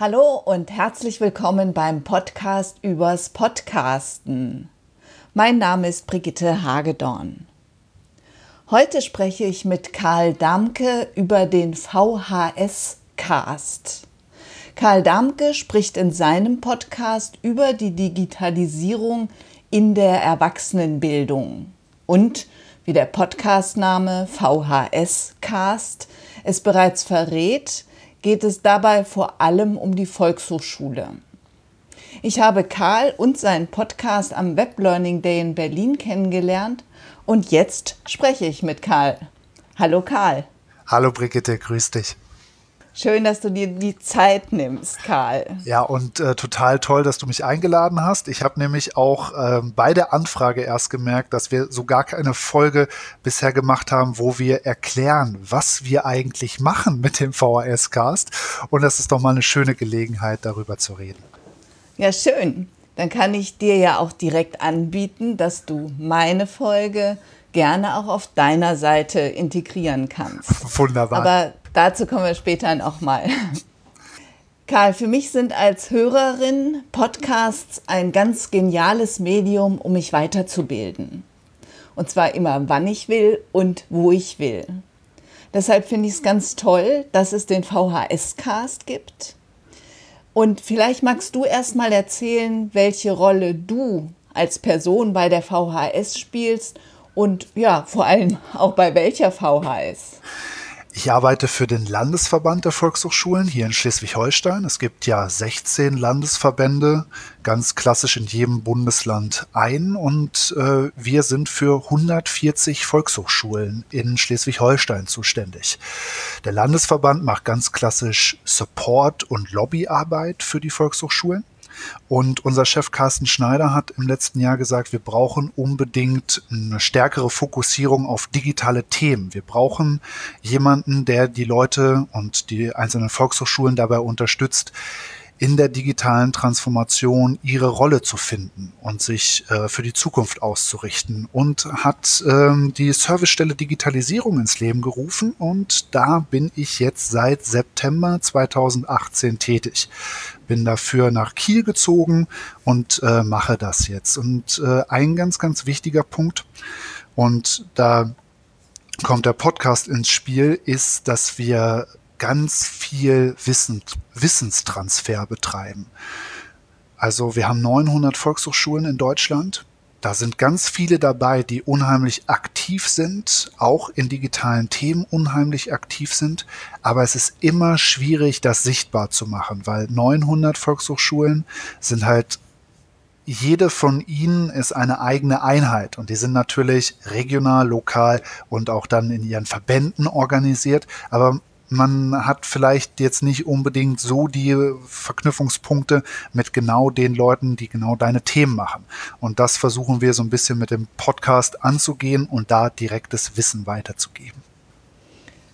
Hallo und herzlich willkommen beim Podcast übers Podcasten. Mein Name ist Brigitte Hagedorn. Heute spreche ich mit Karl Damke über den VHS-Cast. Karl Damke spricht in seinem Podcast über die Digitalisierung in der Erwachsenenbildung und wie der Podcastname VHS-Cast es bereits verrät, geht es dabei vor allem um die Volkshochschule. Ich habe Karl und seinen Podcast am Web Learning Day in Berlin kennengelernt und jetzt spreche ich mit Karl. Hallo Karl. Hallo Brigitte, grüß dich. Schön, dass du dir die Zeit nimmst, Karl. Ja, und äh, total toll, dass du mich eingeladen hast. Ich habe nämlich auch äh, bei der Anfrage erst gemerkt, dass wir so gar keine Folge bisher gemacht haben, wo wir erklären, was wir eigentlich machen mit dem VHS-Cast. Und das ist doch mal eine schöne Gelegenheit, darüber zu reden. Ja, schön. Dann kann ich dir ja auch direkt anbieten, dass du meine Folge gerne auch auf deiner Seite integrieren kannst. Wunderbar. Aber Dazu kommen wir später nochmal. Karl, für mich sind als Hörerin Podcasts ein ganz geniales Medium, um mich weiterzubilden. Und zwar immer, wann ich will und wo ich will. Deshalb finde ich es ganz toll, dass es den VHS-Cast gibt. Und vielleicht magst du erst mal erzählen, welche Rolle du als Person bei der VHS spielst und ja, vor allem auch bei welcher VHS. Ich arbeite für den Landesverband der Volkshochschulen hier in Schleswig-Holstein. Es gibt ja 16 Landesverbände, ganz klassisch in jedem Bundesland ein. Und äh, wir sind für 140 Volkshochschulen in Schleswig-Holstein zuständig. Der Landesverband macht ganz klassisch Support und Lobbyarbeit für die Volkshochschulen. Und unser Chef Carsten Schneider hat im letzten Jahr gesagt, wir brauchen unbedingt eine stärkere Fokussierung auf digitale Themen. Wir brauchen jemanden, der die Leute und die einzelnen Volkshochschulen dabei unterstützt, in der digitalen Transformation ihre Rolle zu finden und sich äh, für die Zukunft auszurichten und hat ähm, die Servicestelle Digitalisierung ins Leben gerufen und da bin ich jetzt seit September 2018 tätig. Bin dafür nach Kiel gezogen und äh, mache das jetzt. Und äh, ein ganz, ganz wichtiger Punkt und da kommt der Podcast ins Spiel, ist, dass wir ganz viel Wissen, Wissenstransfer betreiben. Also wir haben 900 Volkshochschulen in Deutschland. Da sind ganz viele dabei, die unheimlich aktiv sind, auch in digitalen Themen unheimlich aktiv sind. Aber es ist immer schwierig, das sichtbar zu machen, weil 900 Volkshochschulen sind halt jede von ihnen ist eine eigene Einheit und die sind natürlich regional, lokal und auch dann in ihren Verbänden organisiert. Aber man hat vielleicht jetzt nicht unbedingt so die Verknüpfungspunkte mit genau den Leuten, die genau deine Themen machen. Und das versuchen wir so ein bisschen mit dem Podcast anzugehen und da direktes Wissen weiterzugeben.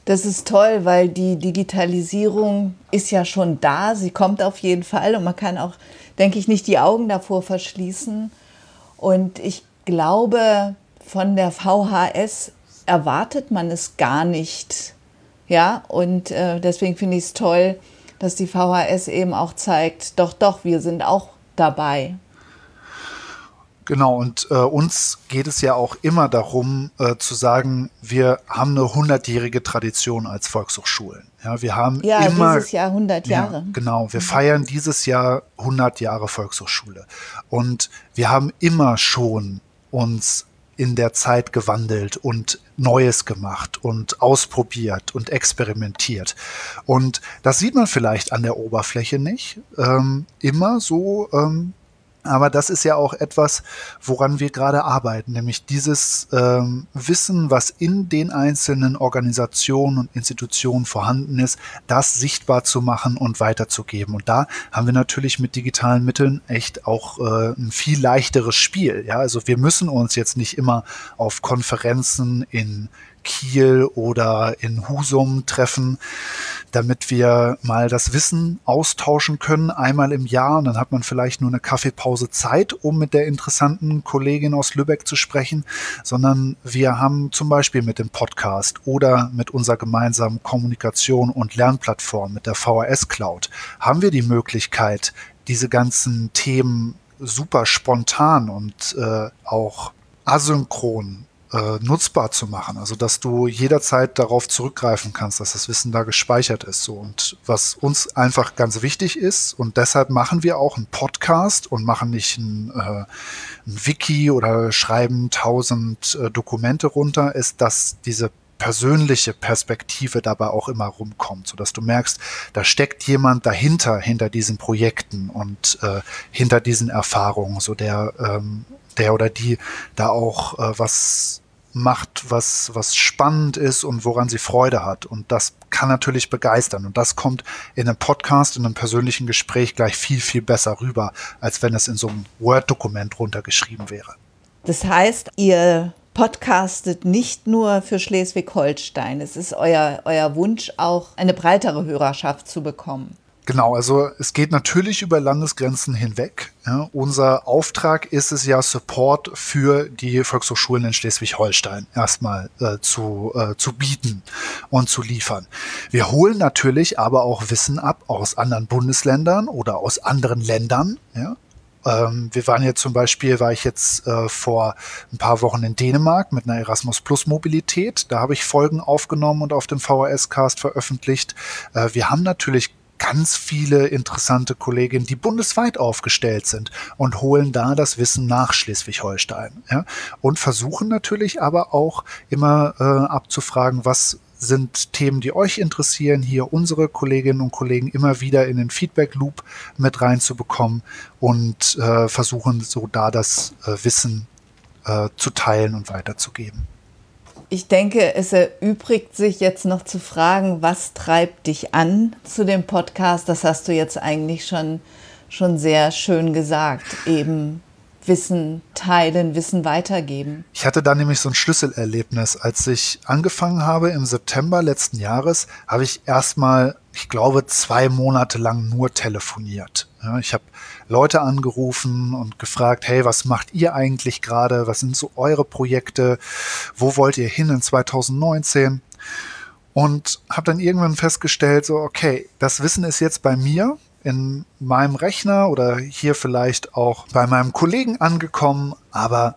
Das ist toll, weil die Digitalisierung ist ja schon da, sie kommt auf jeden Fall und man kann auch, denke ich, nicht die Augen davor verschließen. Und ich glaube, von der VHS erwartet man es gar nicht ja, und äh, deswegen finde ich es toll, dass die VHS eben auch zeigt, doch, doch, wir sind auch dabei. Genau, und äh, uns geht es ja auch immer darum äh, zu sagen, wir haben eine hundertjährige Tradition als Volkshochschulen. Ja, wir haben ja, immer, dieses Jahr 100 Jahre. Ja, genau, wir feiern dieses Jahr 100 Jahre Volkshochschule. Und wir haben immer schon uns in der Zeit gewandelt und Neues gemacht und ausprobiert und experimentiert. Und das sieht man vielleicht an der Oberfläche nicht ähm, immer so ähm, aber das ist ja auch etwas, woran wir gerade arbeiten, nämlich dieses ähm, Wissen, was in den einzelnen Organisationen und Institutionen vorhanden ist, das sichtbar zu machen und weiterzugeben. Und da haben wir natürlich mit digitalen Mitteln echt auch äh, ein viel leichteres Spiel. Ja, also wir müssen uns jetzt nicht immer auf Konferenzen in Kiel oder in Husum treffen, damit wir mal das Wissen austauschen können, einmal im Jahr. Und dann hat man vielleicht nur eine Kaffeepause Zeit, um mit der interessanten Kollegin aus Lübeck zu sprechen, sondern wir haben zum Beispiel mit dem Podcast oder mit unserer gemeinsamen Kommunikation und Lernplattform, mit der VHS Cloud, haben wir die Möglichkeit, diese ganzen Themen super spontan und äh, auch asynchron äh, nutzbar zu machen. Also dass du jederzeit darauf zurückgreifen kannst, dass das Wissen da gespeichert ist. So. Und was uns einfach ganz wichtig ist, und deshalb machen wir auch einen Podcast und machen nicht ein, äh, ein Wiki oder schreiben tausend äh, Dokumente runter, ist, dass diese persönliche Perspektive dabei auch immer rumkommt, so dass du merkst, da steckt jemand dahinter, hinter diesen Projekten und äh, hinter diesen Erfahrungen, so der, ähm, der oder die da auch äh, was macht, was, was spannend ist und woran sie Freude hat. Und das kann natürlich begeistern. Und das kommt in einem Podcast, in einem persönlichen Gespräch gleich viel, viel besser rüber, als wenn es in so einem Word-Dokument runtergeschrieben wäre. Das heißt, ihr podcastet nicht nur für Schleswig-Holstein. Es ist euer, euer Wunsch, auch eine breitere Hörerschaft zu bekommen. Genau, also es geht natürlich über Landesgrenzen hinweg. Ja, unser Auftrag ist es ja, Support für die Volkshochschulen in Schleswig-Holstein erstmal äh, zu, äh, zu bieten und zu liefern. Wir holen natürlich aber auch Wissen ab aus anderen Bundesländern oder aus anderen Ländern. Ja, ähm, wir waren jetzt zum Beispiel, war ich jetzt äh, vor ein paar Wochen in Dänemark mit einer Erasmus Plus Mobilität. Da habe ich Folgen aufgenommen und auf dem VHS-Cast veröffentlicht. Äh, wir haben natürlich ganz viele interessante Kolleginnen, die bundesweit aufgestellt sind und holen da das Wissen nach Schleswig-Holstein. Ja? Und versuchen natürlich aber auch immer äh, abzufragen, was sind Themen, die euch interessieren, hier unsere Kolleginnen und Kollegen immer wieder in den Feedback Loop mit reinzubekommen und äh, versuchen so da das äh, Wissen äh, zu teilen und weiterzugeben. Ich denke, es erübrigt sich jetzt noch zu fragen, was treibt dich an zu dem Podcast? Das hast du jetzt eigentlich schon, schon sehr schön gesagt. Eben Wissen teilen, Wissen weitergeben. Ich hatte da nämlich so ein Schlüsselerlebnis. Als ich angefangen habe im September letzten Jahres, habe ich erstmal, ich glaube, zwei Monate lang nur telefoniert. Ich habe Leute angerufen und gefragt, hey, was macht ihr eigentlich gerade? Was sind so eure Projekte? Wo wollt ihr hin in 2019? Und habe dann irgendwann festgestellt, so, okay, das Wissen ist jetzt bei mir in meinem Rechner oder hier vielleicht auch bei meinem Kollegen angekommen, aber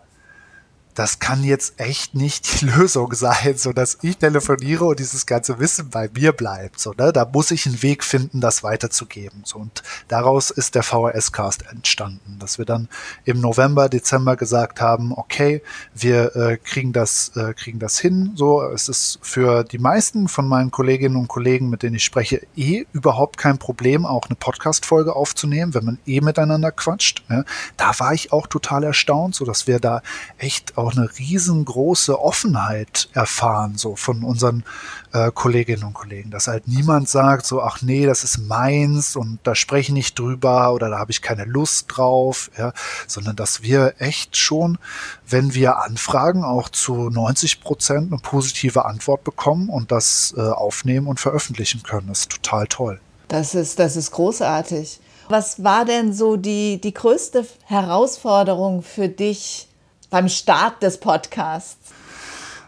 das kann jetzt echt nicht die Lösung sein, so dass ich telefoniere und dieses ganze Wissen bei mir bleibt. So, ne? Da muss ich einen Weg finden, das weiterzugeben. So, und daraus ist der VHS-Cast entstanden, dass wir dann im November, Dezember gesagt haben, okay, wir äh, kriegen das, äh, kriegen das hin. So, es ist für die meisten von meinen Kolleginnen und Kollegen, mit denen ich spreche, eh überhaupt kein Problem, auch eine Podcast-Folge aufzunehmen, wenn man eh miteinander quatscht. Ja? Da war ich auch total erstaunt, so dass wir da echt auch auch eine riesengroße Offenheit erfahren, so von unseren äh, Kolleginnen und Kollegen, dass halt niemand sagt, so, ach nee, das ist meins und da spreche ich nicht drüber oder da habe ich keine Lust drauf, ja, sondern dass wir echt schon, wenn wir anfragen, auch zu 90 Prozent eine positive Antwort bekommen und das äh, aufnehmen und veröffentlichen können. Das ist total toll. Das ist, das ist großartig. Was war denn so die, die größte Herausforderung für dich beim Start des Podcasts?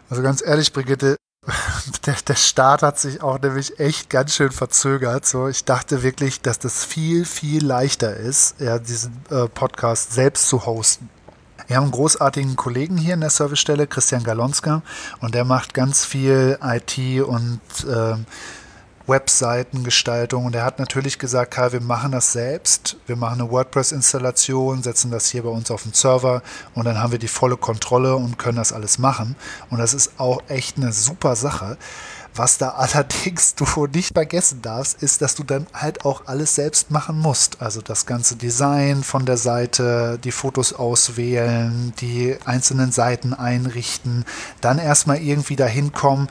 Also ganz ehrlich, Brigitte, der, der, Start hat sich auch nämlich echt ganz schön verzögert. So, ich dachte wirklich, dass das viel, viel leichter ist, ja, diesen äh, Podcast selbst zu hosten. Wir haben einen großartigen Kollegen hier in der Servicestelle, Christian Galonska, und der macht ganz viel IT und äh, Webseitengestaltung. Und er hat natürlich gesagt, Karl, wir machen das selbst. Wir machen eine WordPress-Installation, setzen das hier bei uns auf den Server und dann haben wir die volle Kontrolle und können das alles machen. Und das ist auch echt eine super Sache. Was da allerdings du nicht vergessen darfst, ist, dass du dann halt auch alles selbst machen musst. Also das ganze Design von der Seite, die Fotos auswählen, die einzelnen Seiten einrichten, dann erstmal irgendwie dahin kommen,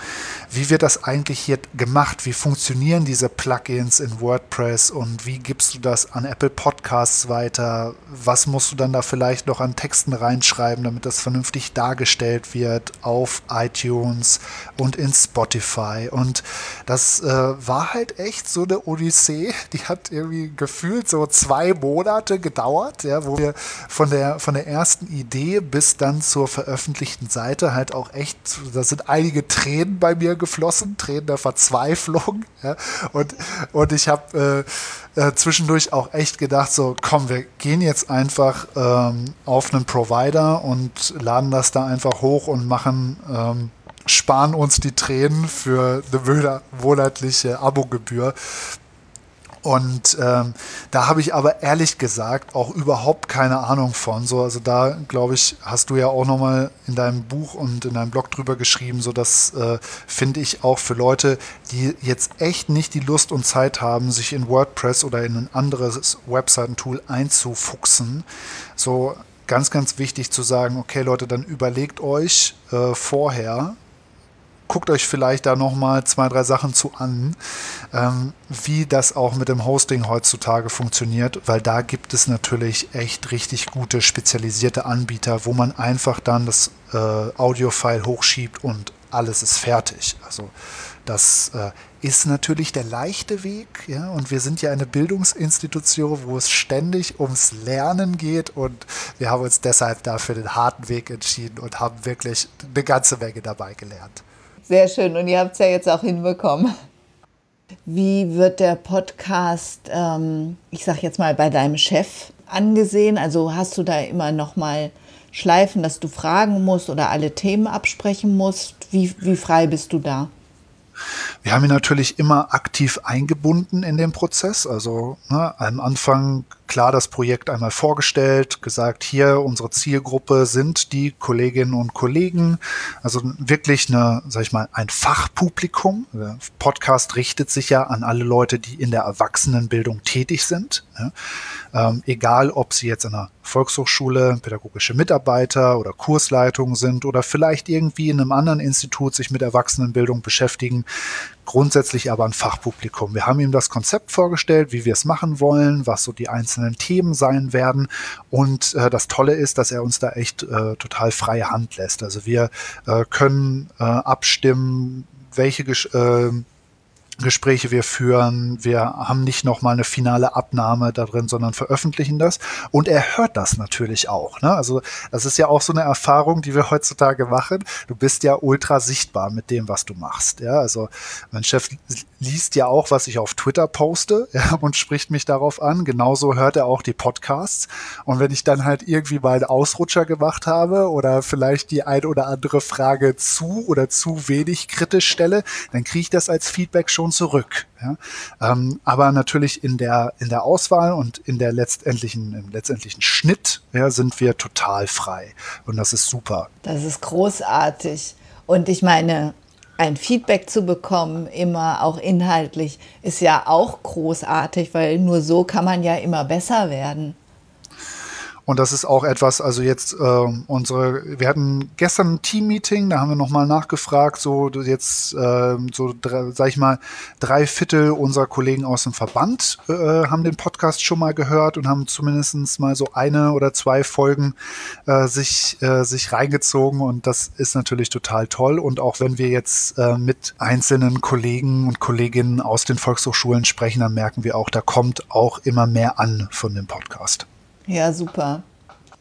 wie wird das eigentlich hier gemacht? Wie funktionieren diese Plugins in WordPress und wie gibst du das an Apple Podcasts weiter? Was musst du dann da vielleicht noch an Texten reinschreiben, damit das vernünftig dargestellt wird auf iTunes und in Spotify? Und das äh, war halt echt so eine Odyssee, die hat irgendwie gefühlt so zwei Monate gedauert, ja, wo wir von der, von der ersten Idee bis dann zur veröffentlichten Seite halt auch echt, da sind einige Tränen bei mir geflossen, Tränen der Verzweiflung. Ja? Und, und ich habe äh, äh, zwischendurch auch echt gedacht, so komm, wir gehen jetzt einfach ähm, auf einen Provider und laden das da einfach hoch und machen, ähm, sparen uns die Tränen für eine monatliche Abogebühr. Und ähm, da habe ich aber ehrlich gesagt auch überhaupt keine Ahnung von. So, also da glaube ich, hast du ja auch nochmal in deinem Buch und in deinem Blog drüber geschrieben. So, das äh, finde ich auch für Leute, die jetzt echt nicht die Lust und Zeit haben, sich in WordPress oder in ein anderes Webseitentool einzufuchsen. So ganz, ganz wichtig zu sagen, okay Leute, dann überlegt euch äh, vorher, guckt euch vielleicht da nochmal zwei, drei Sachen zu an, ähm, wie das auch mit dem Hosting heutzutage funktioniert, weil da gibt es natürlich echt richtig gute spezialisierte Anbieter, wo man einfach dann das äh, Audio-File hochschiebt und alles ist fertig. Also das äh, ist natürlich der leichte Weg, ja, und wir sind ja eine Bildungsinstitution, wo es ständig ums Lernen geht und wir haben uns deshalb dafür den harten Weg entschieden und haben wirklich eine ganze Menge dabei gelernt. Sehr schön. Und ihr habt es ja jetzt auch hinbekommen. Wie wird der Podcast, ähm, ich sag jetzt mal, bei deinem Chef angesehen? Also hast du da immer noch mal Schleifen, dass du fragen musst oder alle Themen absprechen musst? Wie, wie frei bist du da? Wir haben ihn natürlich immer aktiv eingebunden in den Prozess. Also ne, am Anfang klar das Projekt einmal vorgestellt, gesagt, hier unsere Zielgruppe sind die Kolleginnen und Kollegen. Also wirklich eine, sag ich mal, ein Fachpublikum. Der Podcast richtet sich ja an alle Leute, die in der Erwachsenenbildung tätig sind. Ja. Ähm, egal, ob sie jetzt in einer Volkshochschule pädagogische Mitarbeiter oder Kursleitung sind oder vielleicht irgendwie in einem anderen Institut sich mit Erwachsenenbildung beschäftigen, grundsätzlich aber ein Fachpublikum. Wir haben ihm das Konzept vorgestellt, wie wir es machen wollen, was so die einzelnen Themen sein werden. Und äh, das Tolle ist, dass er uns da echt äh, total freie Hand lässt. Also wir äh, können äh, abstimmen, welche äh, Gespräche wir führen. Wir haben nicht nochmal eine finale Abnahme da drin, sondern veröffentlichen das. Und er hört das natürlich auch. Ne? Also das ist ja auch so eine Erfahrung, die wir heutzutage machen. Du bist ja ultra sichtbar mit dem, was du machst. Ja? Also mein Chef liest ja auch, was ich auf Twitter poste ja, und spricht mich darauf an. Genauso hört er auch die Podcasts. Und wenn ich dann halt irgendwie mal einen Ausrutscher gemacht habe oder vielleicht die ein oder andere Frage zu oder zu wenig kritisch stelle, dann kriege ich das als Feedback schon zurück. Ja? Ähm, aber natürlich in der, in der Auswahl und in der letztendlichen, im letztendlichen Schnitt ja, sind wir total frei. Und das ist super. Das ist großartig. Und ich meine, ein Feedback zu bekommen, immer auch inhaltlich, ist ja auch großartig, weil nur so kann man ja immer besser werden. Und das ist auch etwas, also jetzt äh, unsere, wir hatten gestern ein Team-Meeting, da haben wir nochmal nachgefragt, so jetzt, äh, so sag ich mal, drei Viertel unserer Kollegen aus dem Verband äh, haben den Podcast schon mal gehört und haben zumindest mal so eine oder zwei Folgen äh, sich, äh, sich reingezogen und das ist natürlich total toll. Und auch wenn wir jetzt äh, mit einzelnen Kollegen und Kolleginnen aus den Volkshochschulen sprechen, dann merken wir auch, da kommt auch immer mehr an von dem Podcast. Ja, super.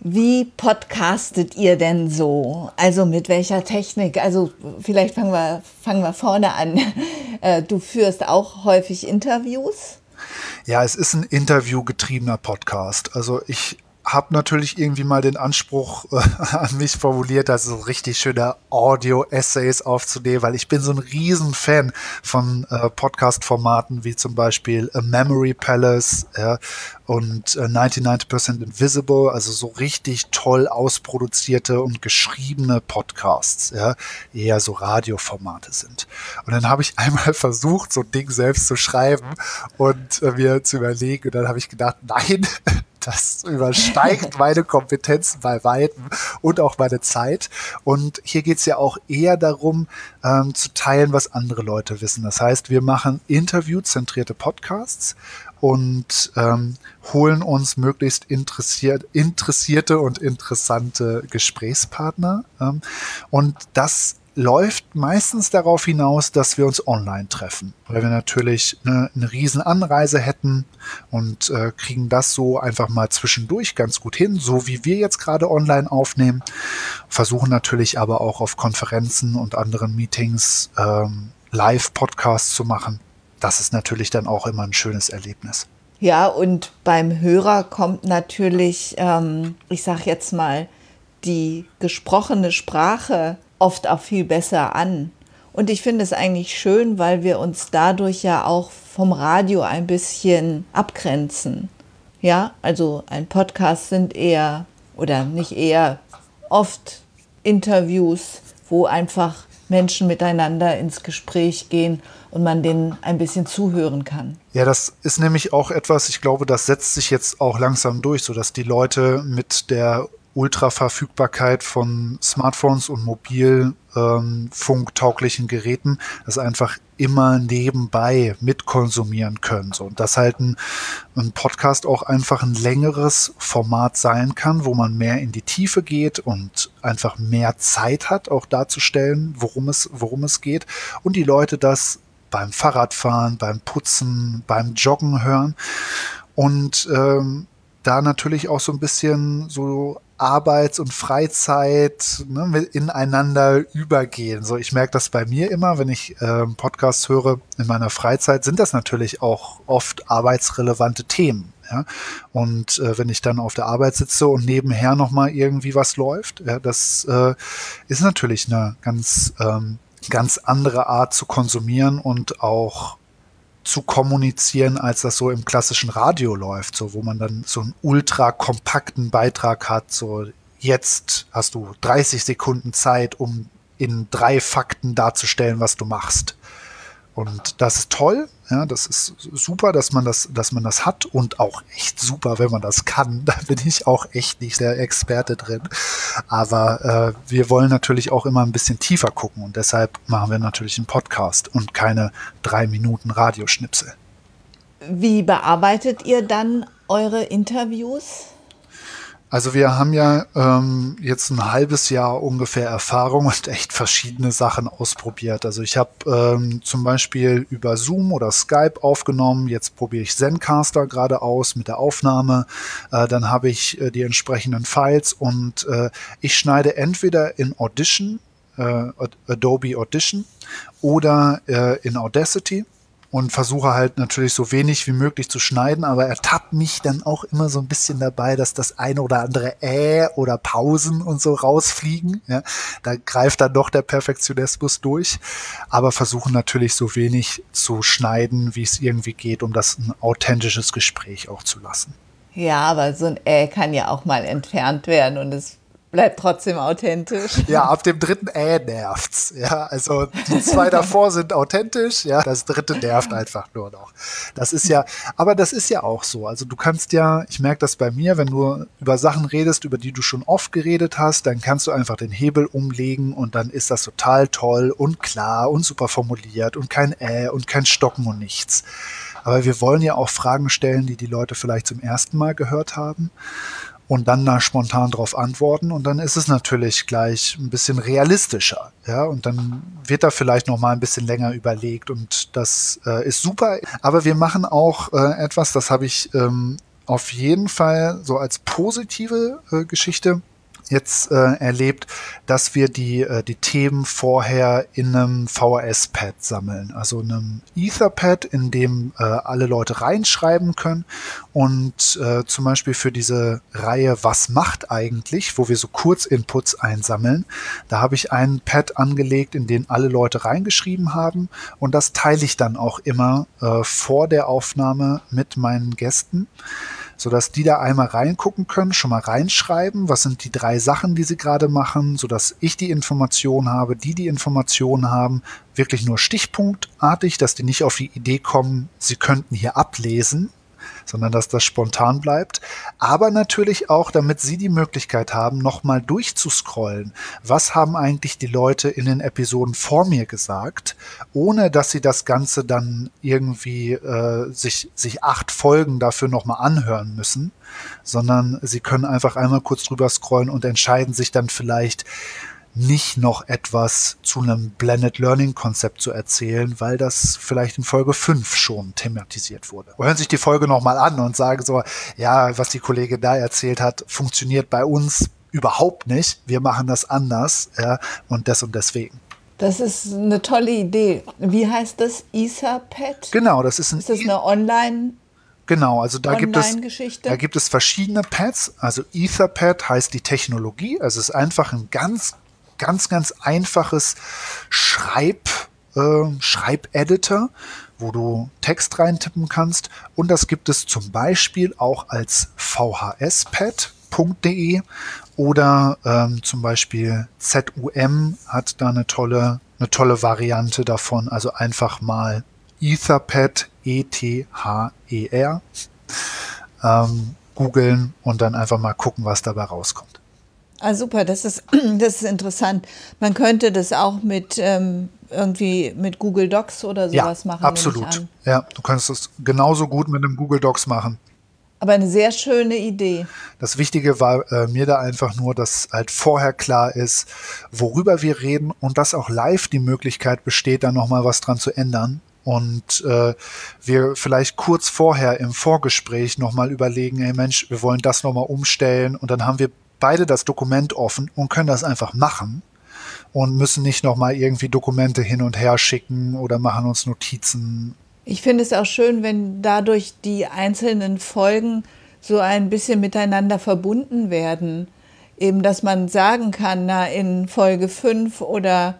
Wie podcastet ihr denn so? Also mit welcher Technik? Also vielleicht fangen wir, fangen wir vorne an. Äh, du führst auch häufig Interviews. Ja, es ist ein interviewgetriebener Podcast. Also ich habe natürlich irgendwie mal den Anspruch äh, an mich formuliert, also so richtig schöne Audio-Essays aufzunehmen, weil ich bin so ein Riesenfan von äh, Podcast-Formaten wie zum Beispiel A Memory Palace ja, und äh, 99% Invisible, also so richtig toll ausproduzierte und geschriebene Podcasts, ja, eher so Radioformate sind. Und dann habe ich einmal versucht, so ein Ding selbst zu schreiben und äh, mir zu überlegen. Und dann habe ich gedacht, nein, das übersteigt meine Kompetenzen bei Weitem und auch meine Zeit. Und hier geht es ja auch eher darum, ähm, zu teilen, was andere Leute wissen. Das heißt, wir machen interviewzentrierte Podcasts und ähm, holen uns möglichst interessiert, interessierte und interessante Gesprächspartner. Ähm, und das läuft meistens darauf hinaus, dass wir uns online treffen, weil wir natürlich eine, eine riesen Anreise hätten und äh, kriegen das so einfach mal zwischendurch ganz gut hin, so wie wir jetzt gerade online aufnehmen. Versuchen natürlich aber auch auf Konferenzen und anderen Meetings ähm, Live-Podcasts zu machen. Das ist natürlich dann auch immer ein schönes Erlebnis. Ja, und beim Hörer kommt natürlich, ähm, ich sag jetzt mal, die gesprochene Sprache oft auch viel besser an. Und ich finde es eigentlich schön, weil wir uns dadurch ja auch vom Radio ein bisschen abgrenzen. Ja, also ein Podcast sind eher oder nicht eher oft Interviews, wo einfach Menschen miteinander ins Gespräch gehen und man denen ein bisschen zuhören kann. Ja, das ist nämlich auch etwas, ich glaube, das setzt sich jetzt auch langsam durch, sodass die Leute mit der Ultraverfügbarkeit von Smartphones und mobilfunktauglichen ähm, Geräten das einfach immer nebenbei mitkonsumieren können. So, und dass halt ein, ein Podcast auch einfach ein längeres Format sein kann, wo man mehr in die Tiefe geht und einfach mehr Zeit hat, auch darzustellen, worum es, worum es geht. Und die Leute das beim Fahrradfahren, beim Putzen, beim Joggen hören. Und ähm, da natürlich auch so ein bisschen so Arbeits- und Freizeit ne, ineinander übergehen. So, ich merke das bei mir immer, wenn ich äh, Podcasts höre in meiner Freizeit, sind das natürlich auch oft arbeitsrelevante Themen. Ja? Und äh, wenn ich dann auf der Arbeit sitze und nebenher nochmal irgendwie was läuft, ja, das äh, ist natürlich eine ganz, ähm, ganz andere Art zu konsumieren und auch zu kommunizieren, als das so im klassischen Radio läuft, so wo man dann so einen ultra kompakten Beitrag hat, so jetzt hast du 30 Sekunden Zeit, um in drei Fakten darzustellen, was du machst. Und das ist toll, ja, das ist super, dass man das, dass man das hat und auch echt super, wenn man das kann. Da bin ich auch echt nicht der Experte drin. Aber äh, wir wollen natürlich auch immer ein bisschen tiefer gucken und deshalb machen wir natürlich einen Podcast und keine drei Minuten Radioschnipsel. Wie bearbeitet ihr dann eure Interviews? Also wir haben ja ähm, jetzt ein halbes Jahr ungefähr Erfahrung und echt verschiedene Sachen ausprobiert. Also ich habe ähm, zum Beispiel über Zoom oder Skype aufgenommen. Jetzt probiere ich Zencaster gerade aus mit der Aufnahme. Äh, dann habe ich äh, die entsprechenden Files und äh, ich schneide entweder in Audition, äh, Adobe Audition oder äh, in Audacity und versuche halt natürlich so wenig wie möglich zu schneiden, aber ertappt mich dann auch immer so ein bisschen dabei, dass das eine oder andere Äh oder Pausen und so rausfliegen. Ja, da greift dann doch der Perfektionismus durch, aber versuchen natürlich so wenig zu schneiden, wie es irgendwie geht, um das ein authentisches Gespräch auch zu lassen. Ja, aber so ein Äh kann ja auch mal entfernt werden und es Bleibt trotzdem authentisch. Ja, ab dem dritten Äh nervt's. Ja, also die zwei davor sind authentisch, ja, das dritte nervt einfach nur noch. Das ist ja, aber das ist ja auch so. Also du kannst ja, ich merke das bei mir, wenn du über Sachen redest, über die du schon oft geredet hast, dann kannst du einfach den Hebel umlegen und dann ist das total toll und klar und super formuliert und kein Äh und kein Stocken und nichts. Aber wir wollen ja auch Fragen stellen, die die Leute vielleicht zum ersten Mal gehört haben und dann da spontan drauf antworten. Und dann ist es natürlich gleich ein bisschen realistischer, ja, und dann wird da vielleicht noch mal ein bisschen länger überlegt und das äh, ist super, aber wir machen auch äh, etwas, das habe ich ähm, auf jeden Fall so als positive äh, Geschichte jetzt äh, erlebt, dass wir die, äh, die Themen vorher in einem VHS-Pad sammeln, also einem Etherpad, in dem äh, alle Leute reinschreiben können. Und äh, zum Beispiel für diese Reihe Was macht eigentlich, wo wir so Kurzinputs einsammeln, da habe ich ein Pad angelegt, in den alle Leute reingeschrieben haben. Und das teile ich dann auch immer äh, vor der Aufnahme mit meinen Gästen sodass die da einmal reingucken können, schon mal reinschreiben, was sind die drei Sachen, die sie gerade machen, sodass ich die Information habe, die die Information haben, wirklich nur stichpunktartig, dass die nicht auf die Idee kommen, sie könnten hier ablesen, sondern dass das spontan bleibt. Aber natürlich auch, damit Sie die Möglichkeit haben, nochmal durchzuscrollen. Was haben eigentlich die Leute in den Episoden vor mir gesagt, ohne dass sie das Ganze dann irgendwie äh, sich, sich acht Folgen dafür nochmal anhören müssen, sondern Sie können einfach einmal kurz drüber scrollen und entscheiden sich dann vielleicht, nicht noch etwas zu einem Blended Learning Konzept zu erzählen, weil das vielleicht in Folge 5 schon thematisiert wurde. hören sich die Folge nochmal an und sagen so, ja, was die Kollegin da erzählt hat, funktioniert bei uns überhaupt nicht. Wir machen das anders ja, und des und deswegen. Das ist eine tolle Idee. Wie heißt das? Etherpad? Genau, das ist ein Ist das eine Online- Genau, also da gibt es da gibt es verschiedene Pads. Also Etherpad heißt die Technologie. Also es ist einfach ein ganz ganz, ganz einfaches Schreib, äh, Schreibeditor, wo du Text reintippen kannst. Und das gibt es zum Beispiel auch als VHS-Pad.de oder ähm, zum Beispiel ZUM hat da eine tolle, eine tolle Variante davon. Also einfach mal Etherpad, E-T-H-E-R, ähm, googeln und dann einfach mal gucken, was dabei rauskommt. Ah, super, das ist, das ist interessant. Man könnte das auch mit ähm, irgendwie mit Google Docs oder sowas ja, machen. Absolut. Ja, du kannst das genauso gut mit einem Google Docs machen. Aber eine sehr schöne Idee. Das Wichtige war äh, mir da einfach nur, dass halt vorher klar ist, worüber wir reden und dass auch live die Möglichkeit besteht, da nochmal was dran zu ändern. Und äh, wir vielleicht kurz vorher im Vorgespräch nochmal überlegen, hey Mensch, wir wollen das nochmal umstellen und dann haben wir beide das Dokument offen und können das einfach machen und müssen nicht nochmal irgendwie Dokumente hin und her schicken oder machen uns Notizen. Ich finde es auch schön, wenn dadurch die einzelnen Folgen so ein bisschen miteinander verbunden werden. Eben, dass man sagen kann, na, in Folge 5 oder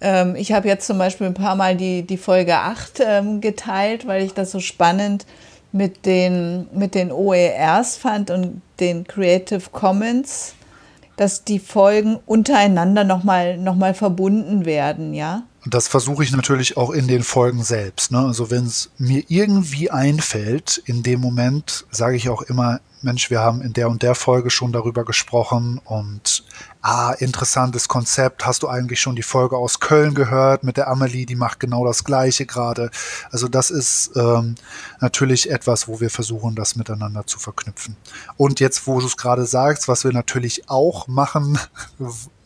ähm, ich habe jetzt zum Beispiel ein paar Mal die, die Folge 8 ähm, geteilt, weil ich das so spannend mit den, mit den OERs fand und den Creative Commons, dass die Folgen untereinander nochmal noch mal verbunden werden, ja? Das versuche ich natürlich auch in den Folgen selbst. Ne? Also wenn es mir irgendwie einfällt, in dem Moment sage ich auch immer, Mensch, wir haben in der und der Folge schon darüber gesprochen und ah, interessantes Konzept. Hast du eigentlich schon die Folge aus Köln gehört mit der Amelie? Die macht genau das Gleiche gerade. Also das ist ähm, natürlich etwas, wo wir versuchen, das miteinander zu verknüpfen. Und jetzt, wo du es gerade sagst, was wir natürlich auch machen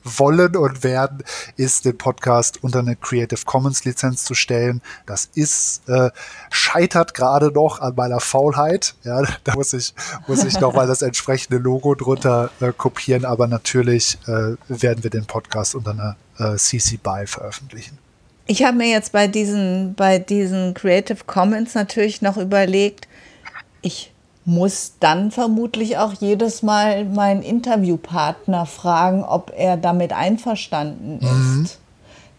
wollen und werden, ist den Podcast unter eine Creative Commons Lizenz zu stellen. Das ist äh, scheitert gerade noch an meiner Faulheit. Ja, da muss ich muss ich noch mal das entsprechende Logo drunter äh, kopieren. Aber natürlich äh, werden wir den Podcast unter einer äh, CC BY veröffentlichen. Ich habe mir jetzt bei diesen bei diesen Creative Commons natürlich noch überlegt, ich muss dann vermutlich auch jedes Mal meinen Interviewpartner fragen, ob er damit einverstanden mhm.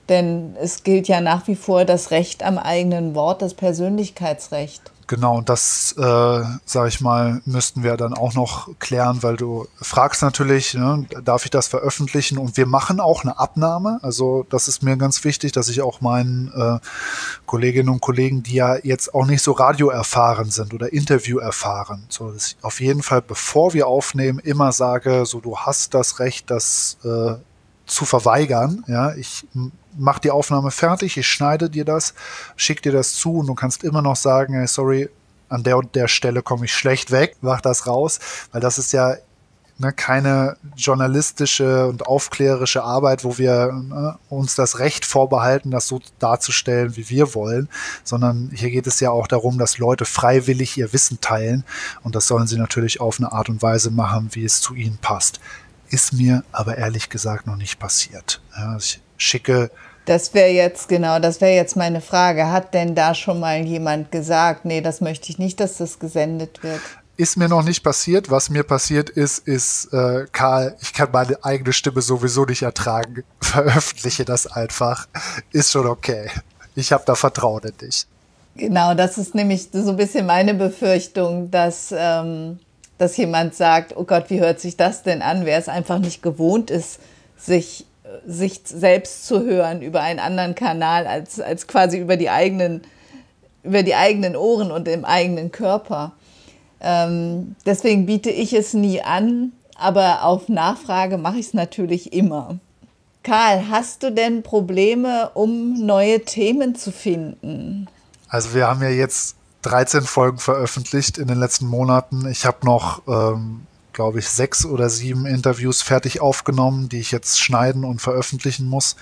Denn es gilt ja nach wie vor das Recht am eigenen Wort, das Persönlichkeitsrecht. Genau, und das, äh, sage ich mal, müssten wir dann auch noch klären, weil du fragst natürlich, ne, darf ich das veröffentlichen? Und wir machen auch eine Abnahme. Also das ist mir ganz wichtig, dass ich auch meinen äh, Kolleginnen und Kollegen, die ja jetzt auch nicht so radioerfahren sind oder Interview erfahren, so dass ich auf jeden Fall, bevor wir aufnehmen, immer sage, so du hast das Recht, das äh, zu verweigern. Ja, ich mach die Aufnahme fertig, ich schneide dir das, schick dir das zu und du kannst immer noch sagen, hey, sorry, an der und der Stelle komme ich schlecht weg, mach das raus, weil das ist ja ne, keine journalistische und aufklärerische Arbeit, wo wir ne, uns das Recht vorbehalten, das so darzustellen, wie wir wollen, sondern hier geht es ja auch darum, dass Leute freiwillig ihr Wissen teilen und das sollen sie natürlich auf eine Art und Weise machen, wie es zu ihnen passt ist mir aber ehrlich gesagt noch nicht passiert. Ja, ich schicke das wäre jetzt, genau, das wäre jetzt meine Frage. Hat denn da schon mal jemand gesagt, nee, das möchte ich nicht, dass das gesendet wird? Ist mir noch nicht passiert. Was mir passiert ist, ist, äh, Karl, ich kann meine eigene Stimme sowieso nicht ertragen. Veröffentliche das einfach. Ist schon okay. Ich habe da Vertrauen in dich. Genau, das ist nämlich so ein bisschen meine Befürchtung, dass, ähm, dass jemand sagt, oh Gott, wie hört sich das denn an? Wer es einfach nicht gewohnt ist, sich sich selbst zu hören über einen anderen Kanal als, als quasi über die eigenen, über die eigenen Ohren und im eigenen Körper. Ähm, deswegen biete ich es nie an, aber auf Nachfrage mache ich es natürlich immer. Karl, hast du denn Probleme, um neue Themen zu finden? Also wir haben ja jetzt 13 Folgen veröffentlicht in den letzten Monaten. Ich habe noch ähm, glaube ich, sechs oder sieben Interviews fertig aufgenommen, die ich jetzt schneiden und veröffentlichen muss.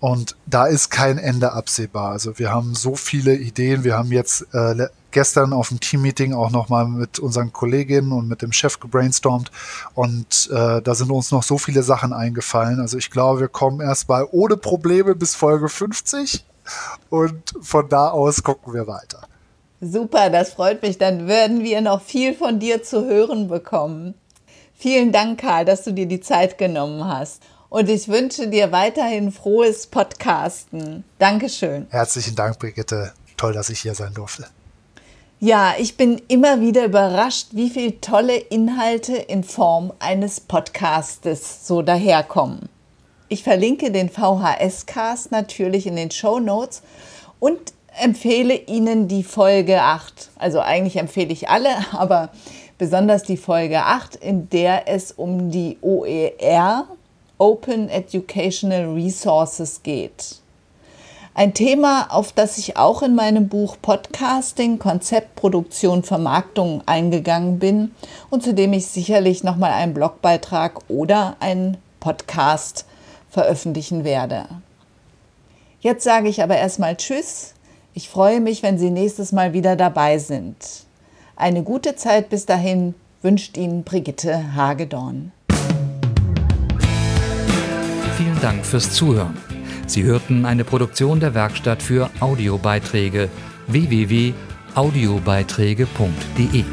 Und da ist kein Ende absehbar. Also wir haben so viele Ideen. Wir haben jetzt äh, gestern auf dem Teammeeting auch nochmal mit unseren Kolleginnen und mit dem Chef gebrainstormt. Und äh, da sind uns noch so viele Sachen eingefallen. Also ich glaube, wir kommen erst mal ohne Probleme bis Folge 50. Und von da aus gucken wir weiter. Super, das freut mich. Dann werden wir noch viel von dir zu hören bekommen. Vielen Dank, Karl, dass du dir die Zeit genommen hast. Und ich wünsche dir weiterhin frohes Podcasten. Dankeschön. Herzlichen Dank, Brigitte. Toll, dass ich hier sein durfte. Ja, ich bin immer wieder überrascht, wie viele tolle Inhalte in Form eines Podcastes so daherkommen. Ich verlinke den VHS-Cast natürlich in den Show Notes und empfehle Ihnen die Folge 8. Also eigentlich empfehle ich alle, aber besonders die Folge 8, in der es um die OER, Open Educational Resources, geht. Ein Thema, auf das ich auch in meinem Buch Podcasting, Konzept, Produktion, Vermarktung eingegangen bin und zu dem ich sicherlich nochmal einen Blogbeitrag oder einen Podcast veröffentlichen werde. Jetzt sage ich aber erstmal Tschüss, ich freue mich, wenn Sie nächstes Mal wieder dabei sind. Eine gute Zeit bis dahin wünscht Ihnen Brigitte Hagedorn. Vielen Dank fürs Zuhören. Sie hörten eine Produktion der Werkstatt für Audiobeiträge www.audiobeiträge.de.